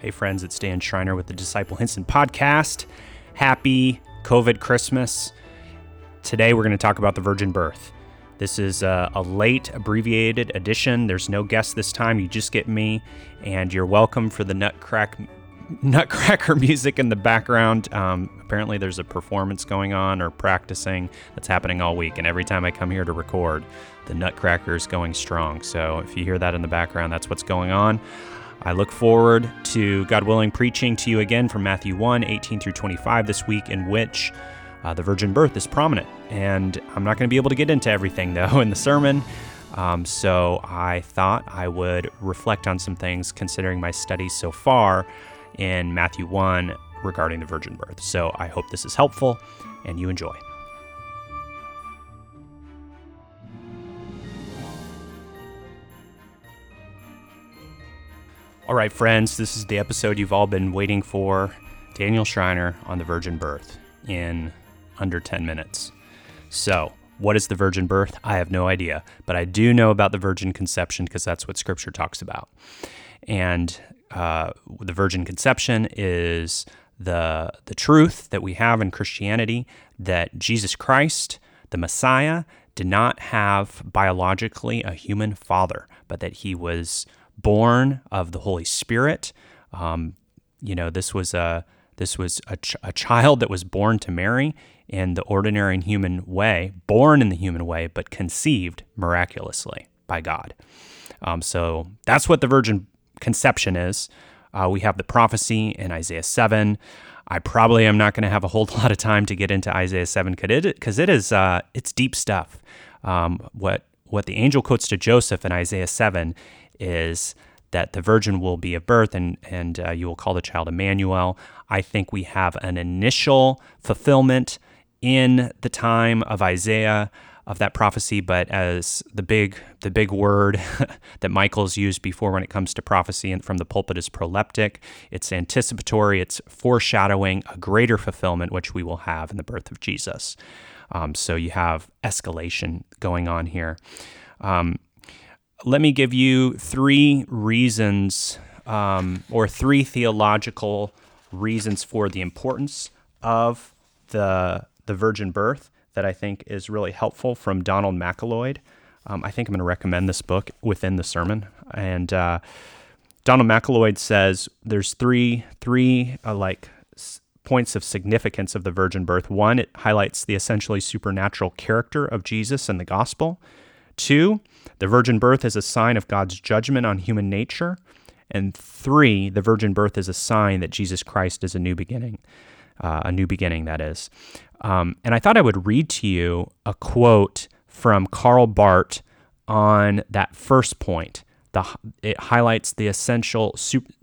Hey, friends, it's Dan Schreiner with the Disciple Hinson podcast. Happy COVID Christmas. Today, we're going to talk about the virgin birth. This is a, a, late, abbreviated edition. There's no guest this time. You just get me, and you're welcome for the nutcrack, nutcracker music in the background. Um, apparently, there's a performance going on or practicing that's happening all week, and every time I come here to record, the nutcracker is going strong. So if you hear that in the background, that's what's going on. I look forward to, God willing, preaching to you again from Matthew 1 18 through 25 this week, in which uh, the virgin birth is prominent. And I'm not going to be able to get into everything, though, in the sermon. Um, so I thought I would reflect on some things considering my studies so far in Matthew 1 regarding the virgin birth. So I hope this is helpful and you enjoy. All right, friends, this is the episode you've all been waiting for Daniel Schreiner on the virgin birth in under 10 minutes. So, what is the virgin birth? I have no idea, but I do know about the virgin conception because that's what scripture talks about. And uh, the virgin conception is the, the truth that we have in Christianity that Jesus Christ, the Messiah, did not have biologically a human father, but that he was born of the Holy Spirit. Um, you know, this was a this was a, ch- a child that was born to Mary in the ordinary and human way, born in the human way, but conceived miraculously by God. Um, so that's what the virgin conception is. Uh, we have the prophecy in Isaiah 7. I probably am not going to have a whole lot of time to get into Isaiah 7 because it is uh, it's deep stuff. Um, what what the angel quotes to Joseph in Isaiah 7 is that the virgin will be of birth and, and uh, you will call the child Emmanuel. I think we have an initial fulfillment in the time of Isaiah of that prophecy, but as the big the big word that Michael's used before when it comes to prophecy and from the pulpit is proleptic. It's anticipatory. It's foreshadowing a greater fulfillment, which we will have in the birth of Jesus. Um, so you have escalation going on here. Um, let me give you three reasons um, or three theological reasons for the importance of the the virgin birth that I think is really helpful from Donald Macleod. Um, I think I'm going to recommend this book within the sermon. And uh, Donald Macleod says there's three three uh, like s- points of significance of the virgin birth. One, it highlights the essentially supernatural character of Jesus and the gospel. Two, the virgin birth is a sign of God's judgment on human nature. And three, the virgin birth is a sign that Jesus Christ is a new beginning, uh, a new beginning, that is. Um, and I thought I would read to you a quote from Karl Barth on that first point. The, it highlights the essential,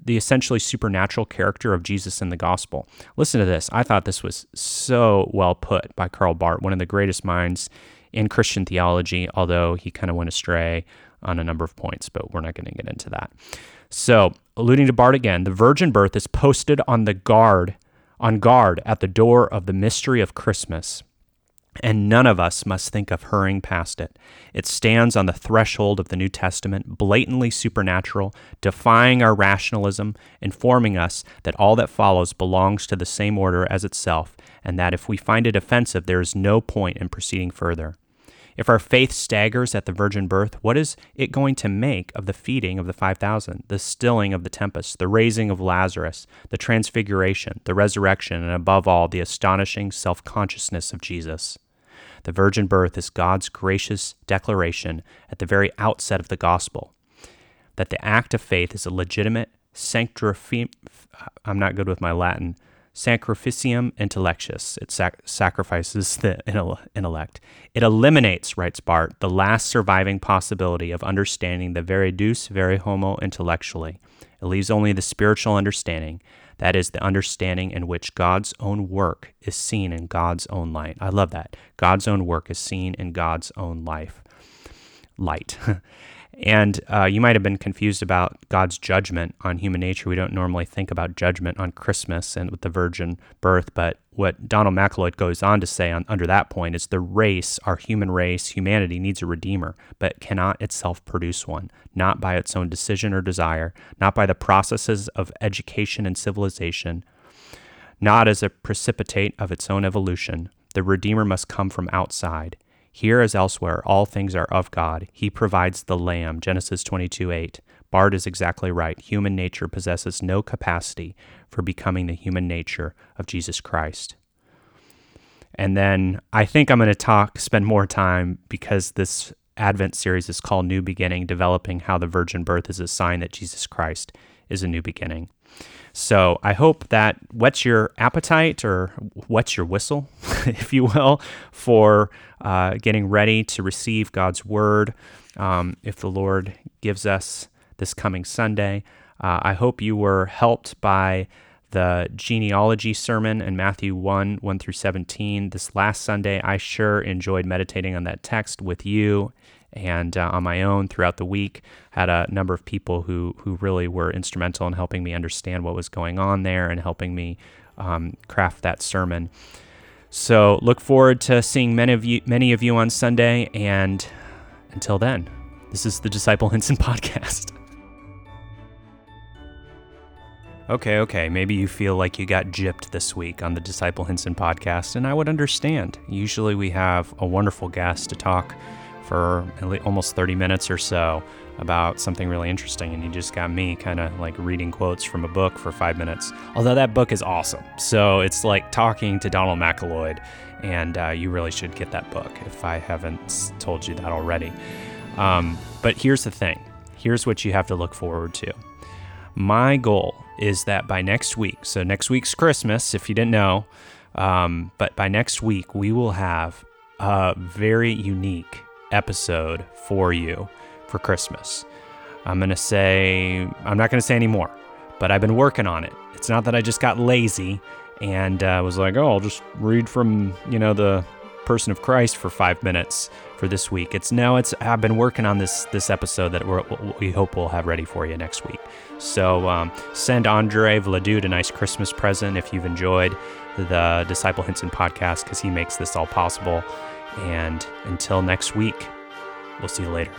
the essentially supernatural character of Jesus in the gospel. Listen to this. I thought this was so well put by Karl Barth, one of the greatest minds in Christian theology, although he kind of went astray on a number of points, but we're not going to get into that. So, alluding to Barth again, the virgin birth is posted on the guard, on guard at the door of the mystery of Christmas. And none of us must think of hurrying past it. It stands on the threshold of the New Testament, blatantly supernatural, defying our rationalism, informing us that all that follows belongs to the same order as itself, and that if we find it offensive, there is no point in proceeding further. If our faith staggers at the virgin birth, what is it going to make of the feeding of the 5,000, the stilling of the tempest, the raising of Lazarus, the transfiguration, the resurrection, and above all, the astonishing self consciousness of Jesus? The virgin birth is God's gracious declaration at the very outset of the gospel that the act of faith is a legitimate sanctifi- I'm not good with my Latin sacrificium intellectus. It sac- sacrifices the intellect. It eliminates, writes Barth, the last surviving possibility of understanding the vere deus vere homo intellectually. It leaves only the spiritual understanding, that is, the understanding in which God's own work is seen in God's own light. I love that. God's own work is seen in God's own life. Light. And uh, you might have been confused about God's judgment on human nature. We don't normally think about judgment on Christmas and with the virgin birth, but what Donald Macleod goes on to say on, under that point is the race, our human race, humanity needs a redeemer, but cannot itself produce one, not by its own decision or desire, not by the processes of education and civilization, not as a precipitate of its own evolution. The redeemer must come from outside. Here as elsewhere, all things are of God. He provides the lamb. Genesis 22 8. Barth is exactly right. Human nature possesses no capacity for becoming the human nature of Jesus Christ. And then I think I'm going to talk, spend more time because this Advent series is called New Beginning, developing how the virgin birth is a sign that Jesus Christ is a new beginning. So I hope that whets your appetite or whets your whistle, if you will, for uh, getting ready to receive God's word. Um, if the Lord gives us this coming Sunday, uh, I hope you were helped by the genealogy sermon in Matthew 1 1 through 17 this last Sunday. I sure enjoyed meditating on that text with you and uh, on my own throughout the week had a number of people who who really were instrumental in helping me understand what was going on there and helping me um, craft that sermon. So look forward to seeing many of you many of you on Sunday and until then, this is the Disciple Hinson podcast. Okay, okay, maybe you feel like you got gypped this week on the Disciple Hinson podcast, and I would understand. Usually we have a wonderful guest to talk for almost 30 minutes or so about something really interesting, and you just got me kind of like reading quotes from a book for five minutes. Although that book is awesome, so it's like talking to Donald Macleod, and uh, you really should get that book if I haven't told you that already. Um, but here's the thing here's what you have to look forward to. My goal is that by next week, so next week's Christmas, if you didn't know, um, but by next week, we will have a very unique episode for you for Christmas. I'm going to say, I'm not going to say any more, but I've been working on it. It's not that I just got lazy and uh, was like, oh, I'll just read from, you know, the person of Christ for five minutes for this week. It's no, it's I've been working on this this episode that we hope we'll have ready for you next week. So um, send Andre Vladude a nice Christmas present if you've enjoyed the Disciple Hinson podcast because he makes this all possible. And until next week, we'll see you later.